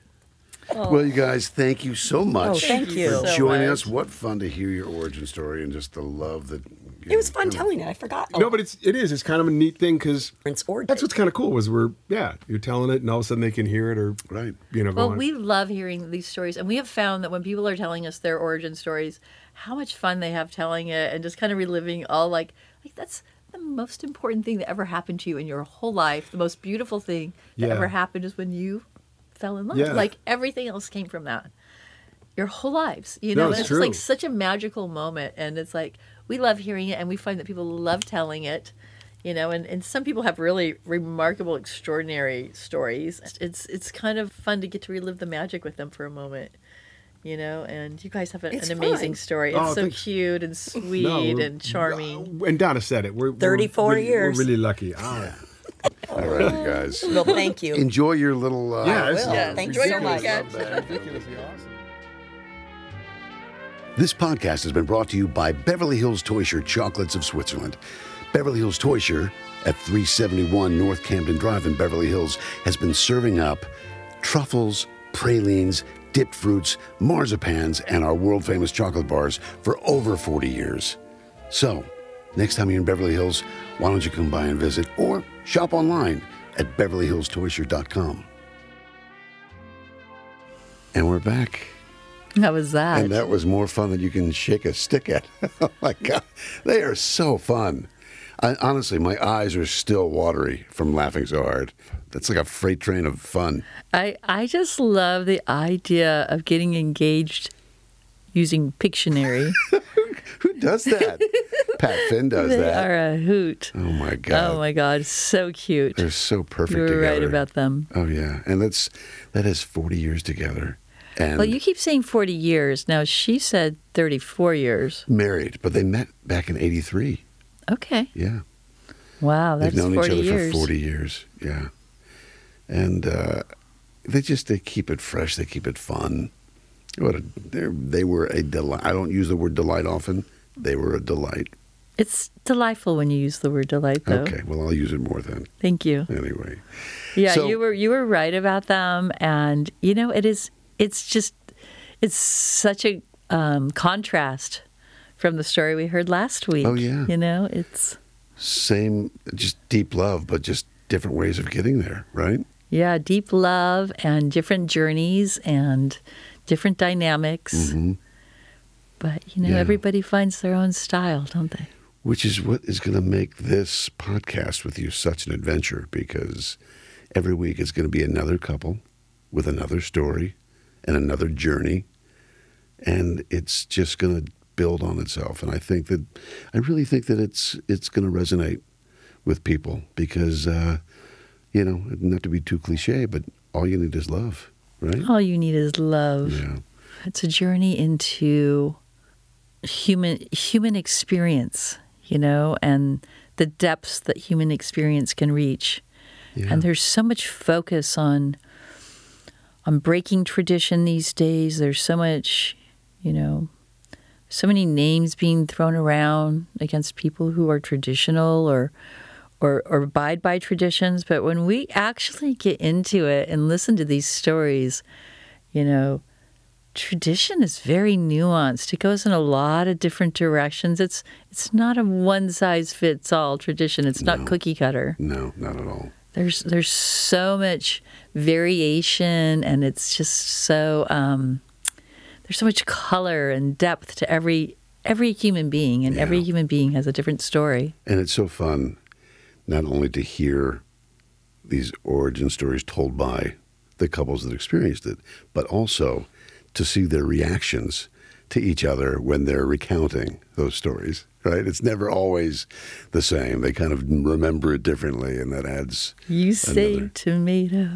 Speaker 2: Oh.
Speaker 1: Well, you guys, thank you so oh, much
Speaker 4: Oh, thank you.
Speaker 1: for
Speaker 2: so
Speaker 1: joining
Speaker 2: much.
Speaker 1: us. What fun to hear your origin story and just the love that.
Speaker 4: It was fun telling it. I forgot.
Speaker 3: No, but it's it is. It's kind of a neat thing because
Speaker 4: Prince origin.
Speaker 3: that's what's kind of cool. Was we're yeah, you're telling it, and all of a sudden they can hear it, or
Speaker 1: Right.
Speaker 3: you know,
Speaker 2: Well, we love hearing these stories, and we have found that when people are telling us their origin stories, how much fun they have telling it, and just kind of reliving all like like that's the most important thing that ever happened to you in your whole life. The most beautiful thing that
Speaker 3: Yeah.
Speaker 2: ever happened is when you fell in love.
Speaker 3: Yeah.
Speaker 2: Like everything else came from that. Your whole lives, you
Speaker 3: No,
Speaker 2: know,
Speaker 3: it's
Speaker 2: and it's like such a magical moment, and it's like we love hearing it, and we find that people love telling it you know and, and some people have really remarkable extraordinary stories it's it's kind of fun to get to relive the magic with them for a moment you know and you guys have a, an amazing
Speaker 4: fun.
Speaker 2: story it's
Speaker 3: Oh,
Speaker 2: so
Speaker 3: thanks.
Speaker 2: cute and sweet
Speaker 3: No,
Speaker 2: and charming
Speaker 3: And Donna said it. We're we're
Speaker 4: 34 years.
Speaker 3: We're really lucky. Ah. <laughs>
Speaker 1: All right, you guys.
Speaker 4: well, thank you.
Speaker 1: Enjoy your little. Uh,
Speaker 3: Yeah, it's
Speaker 4: will.
Speaker 2: Yeah,
Speaker 4: Thanks
Speaker 2: enjoy
Speaker 4: so
Speaker 2: your
Speaker 4: much. <laughs>
Speaker 3: awesome.
Speaker 1: This podcast has been brought to you by Beverly Hills Teuscher Chocolates of Switzerland. Beverly Hills Teuscher at 371 North Camden Drive in Beverly Hills has been serving up truffles, pralines, dipped fruits, marzipans, and our world famous chocolate bars for over 40 years. So, next time you're in Beverly Hills, why don't you come by and visit or shop online at beverlyhillsteuscher.com. And we're back.
Speaker 2: how was that
Speaker 1: And that was more fun than you can shake a stick at. <laughs> oh my God. They are so fun. I, honestly, my eyes are still watery from laughing so hard. That's like a freight train of fun.
Speaker 2: I, I just love the idea of getting engaged using Pictionary. <laughs>
Speaker 1: Who does that? <laughs> Pat Finn does
Speaker 2: they
Speaker 1: that.
Speaker 2: are a hoot.
Speaker 1: Oh my God.
Speaker 2: Oh my God, so cute.
Speaker 1: They're so perfect
Speaker 2: You were
Speaker 1: together.
Speaker 2: right about them.
Speaker 1: Oh yeah, and that's that is forty years together, and
Speaker 2: Well, you keep saying 40 years. Now, she said 34 years.
Speaker 1: married, but they met back in '83.
Speaker 2: Okay.
Speaker 1: Yeah,
Speaker 2: Wow, that's
Speaker 1: they've known
Speaker 2: 40
Speaker 1: each other
Speaker 2: years.
Speaker 1: for forty years. Yeah, and uh, they just they keep it fresh. They keep it fun. What a, they they were a delight. I don't use the word delight often. They were a delight.
Speaker 2: It's delightful when you use the word delight, though.
Speaker 1: Okay, well I'll use it more then.
Speaker 2: Thank you.
Speaker 1: Anyway,
Speaker 2: Yeah,
Speaker 1: So-
Speaker 2: you were you were right about them, and you know it is. It's just it's such a um, contrast from the story we heard last week.
Speaker 1: Oh, yeah.
Speaker 2: you know it's
Speaker 1: same, just deep love, but just different ways of getting there, right?
Speaker 2: yeah deep love and different journeys and different dynamics. But you know.
Speaker 1: Yeah.
Speaker 2: everybody finds their own style, don't they?
Speaker 1: Which is what is going to make this podcast with you such an adventure because every week it's going to be another couple with another story and another journey. And it's just going to build on itself. And I think that, I really think that it's, it's going to resonate with people because, uh, you know, not to be too cliche, but all you need is love, right?
Speaker 2: All you need is love.
Speaker 1: Yeah.
Speaker 2: It's a journey into human human experience, you know, and the depths that human experience can reach.
Speaker 1: Yeah.
Speaker 2: And there's so much focus on on breaking tradition these days. There's so much, you know, so many names being thrown around against people who are traditional or or, or abide by traditions. But when we actually get into it and listen to these stories, you know, tradition is very nuanced. It goes in a lot of different directions. It's it's not a one size fits all tradition. It's not cookie cutter.
Speaker 1: No, not at all.
Speaker 2: There's there's so much variation, and it's just so um, there's so much color and depth to every every human being, and every human being has a different story.
Speaker 1: And it's so fun not only to hear these origin stories told by the couples that experienced it, but also to see their reactions to each other when they're recounting those stories, right? It's never always the same. They kind of remember it differently, and that adds.
Speaker 2: You say
Speaker 1: Another.
Speaker 2: tomato,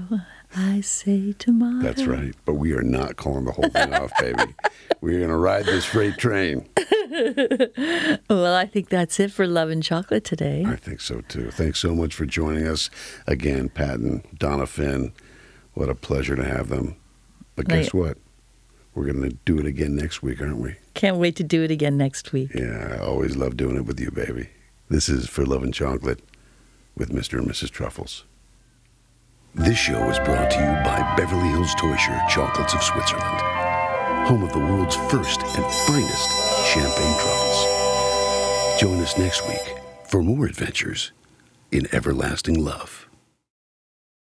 Speaker 2: I say tomato.
Speaker 1: That's right. But we are not calling the whole thing off, baby. <laughs> We're going to ride this freight train. <laughs>
Speaker 2: Well, I think that's it for Love and Chocolate today.
Speaker 1: I think so too. Thanks so much for joining us again, Patton, Donna Finn. What a pleasure to have them. But guess
Speaker 2: Right.
Speaker 1: what? We're going to do it again next week, aren't we?
Speaker 2: Can't wait to do it again next week.
Speaker 1: Yeah, I always love doing it with you, baby. This is For Love and Chocolate with Mr. and Mrs. Truffles. This show is brought to you by Beverly Hills Teuscher Chocolates of Switzerland, home of the world's first and finest champagne truffles. Join us next week for more adventures in everlasting love.